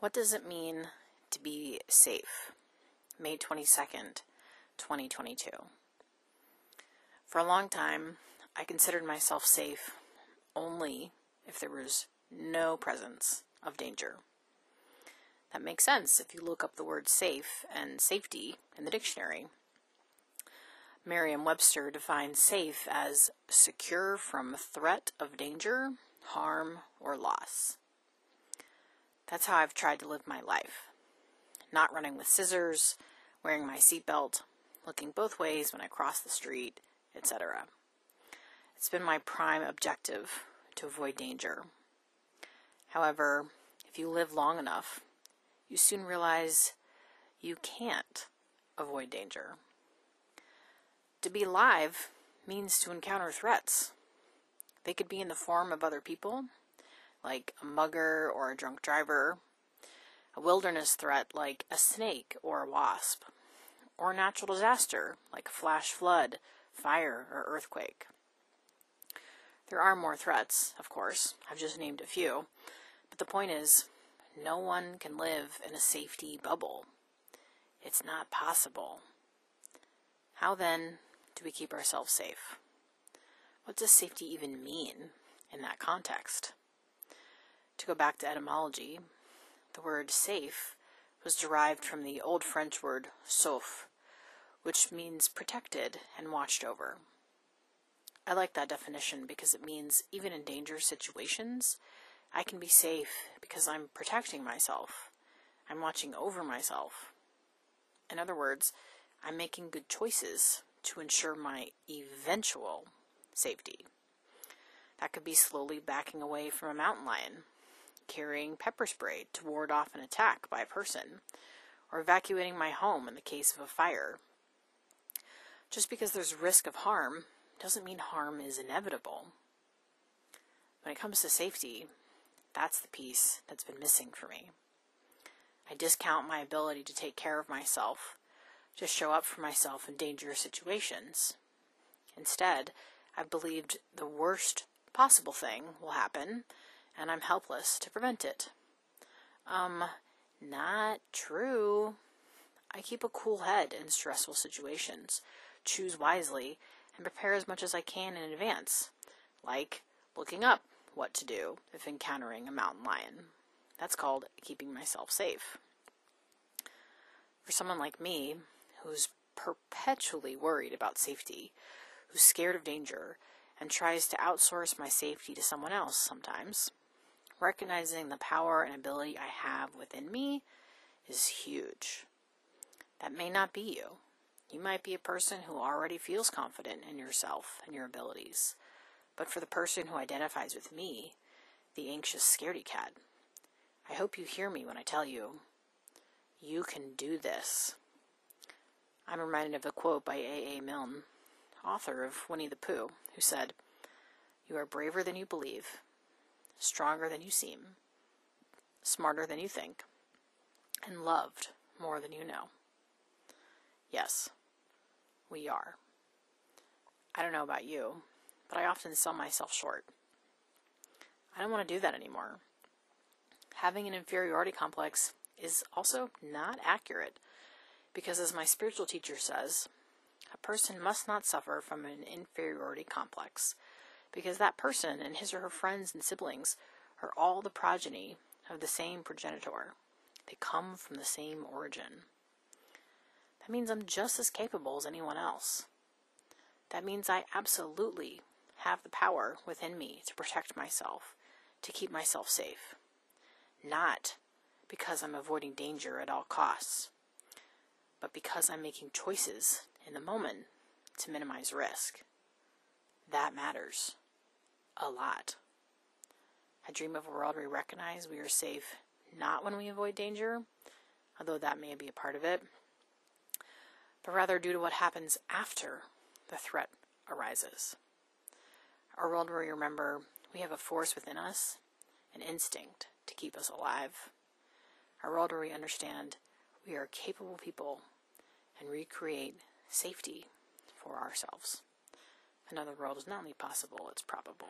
What does it mean to be safe? May 22nd, 2022. For a long time, I considered myself safe only if there was no presence of danger. That makes sense if you look up the word safe and safety in the dictionary. Merriam Webster defines safe as secure from threat of danger, harm, or loss. That's how I've tried to live my life. Not running with scissors, wearing my seatbelt, looking both ways when I cross the street, etc. It's been my prime objective to avoid danger. However, if you live long enough, you soon realize you can't avoid danger. To be alive means to encounter threats. They could be in the form of other people, like a mugger or a drunk driver, a wilderness threat like a snake or a wasp, or a natural disaster like a flash flood, fire, or earthquake. There are more threats, of course. I've just named a few. But the point is, no one can live in a safety bubble. It's not possible. How then do we keep ourselves safe? What does safety even mean in that context? To go back to etymology, the word safe was derived from the Old French word sauf, which means protected and watched over. I like that definition because it means even in dangerous situations, I can be safe because I'm protecting myself. I'm watching over myself. In other words, I'm making good choices to ensure my eventual safety. That could be slowly backing away from a mountain lion, carrying pepper spray to ward off an attack by a person, or evacuating my home in the case of a fire. Just because there's risk of harm doesn't mean harm is inevitable. When it comes to safety, that's the piece that's been missing for me. I discount my ability to take care of myself, to show up for myself in dangerous situations. Instead, I've believed the worst possible thing will happen, and I'm helpless to prevent it. Um, not true. I keep a cool head in stressful situations, choose wisely, and prepare as much as I can in advance, like looking up what to do if encountering a mountain lion. That's called keeping myself safe. For someone like me, who's perpetually worried about safety, who's scared of danger, and tries to outsource my safety to someone else sometimes, recognizing the power and ability I have within me is huge. That may not be you. You might be a person who already feels confident in yourself and your abilities. But for the person who identifies with me, the anxious scaredy cat, I hope you hear me when I tell you, you can do this. I'm reminded of a quote by A. A. Milne, author of Winnie the Pooh, who said, You are braver than you believe, stronger than you seem, smarter than you think, and loved more than you know. Yes, we are. I don't know about you, but I often sell myself short. I don't want to do that anymore. Having an inferiority complex is also not accurate because, as my spiritual teacher says, a person must not suffer from an inferiority complex because that person and his or her friends and siblings are all the progeny of the same progenitor. They come from the same origin. That means I'm just as capable as anyone else. That means I absolutely have the power within me to protect myself, to keep myself safe. Not because I'm avoiding danger at all costs, but because I'm making choices in the moment to minimize risk. That matters a lot. I dream of a world where we recognize we are safe not when we avoid danger, although that may be a part of it, but rather due to what happens after the threat arises. Our world where we remember we have a force within us, an instinct to keep us alive. Our world where we understand we are capable people and recreate safety for ourselves. Another world is not only possible, it's probable.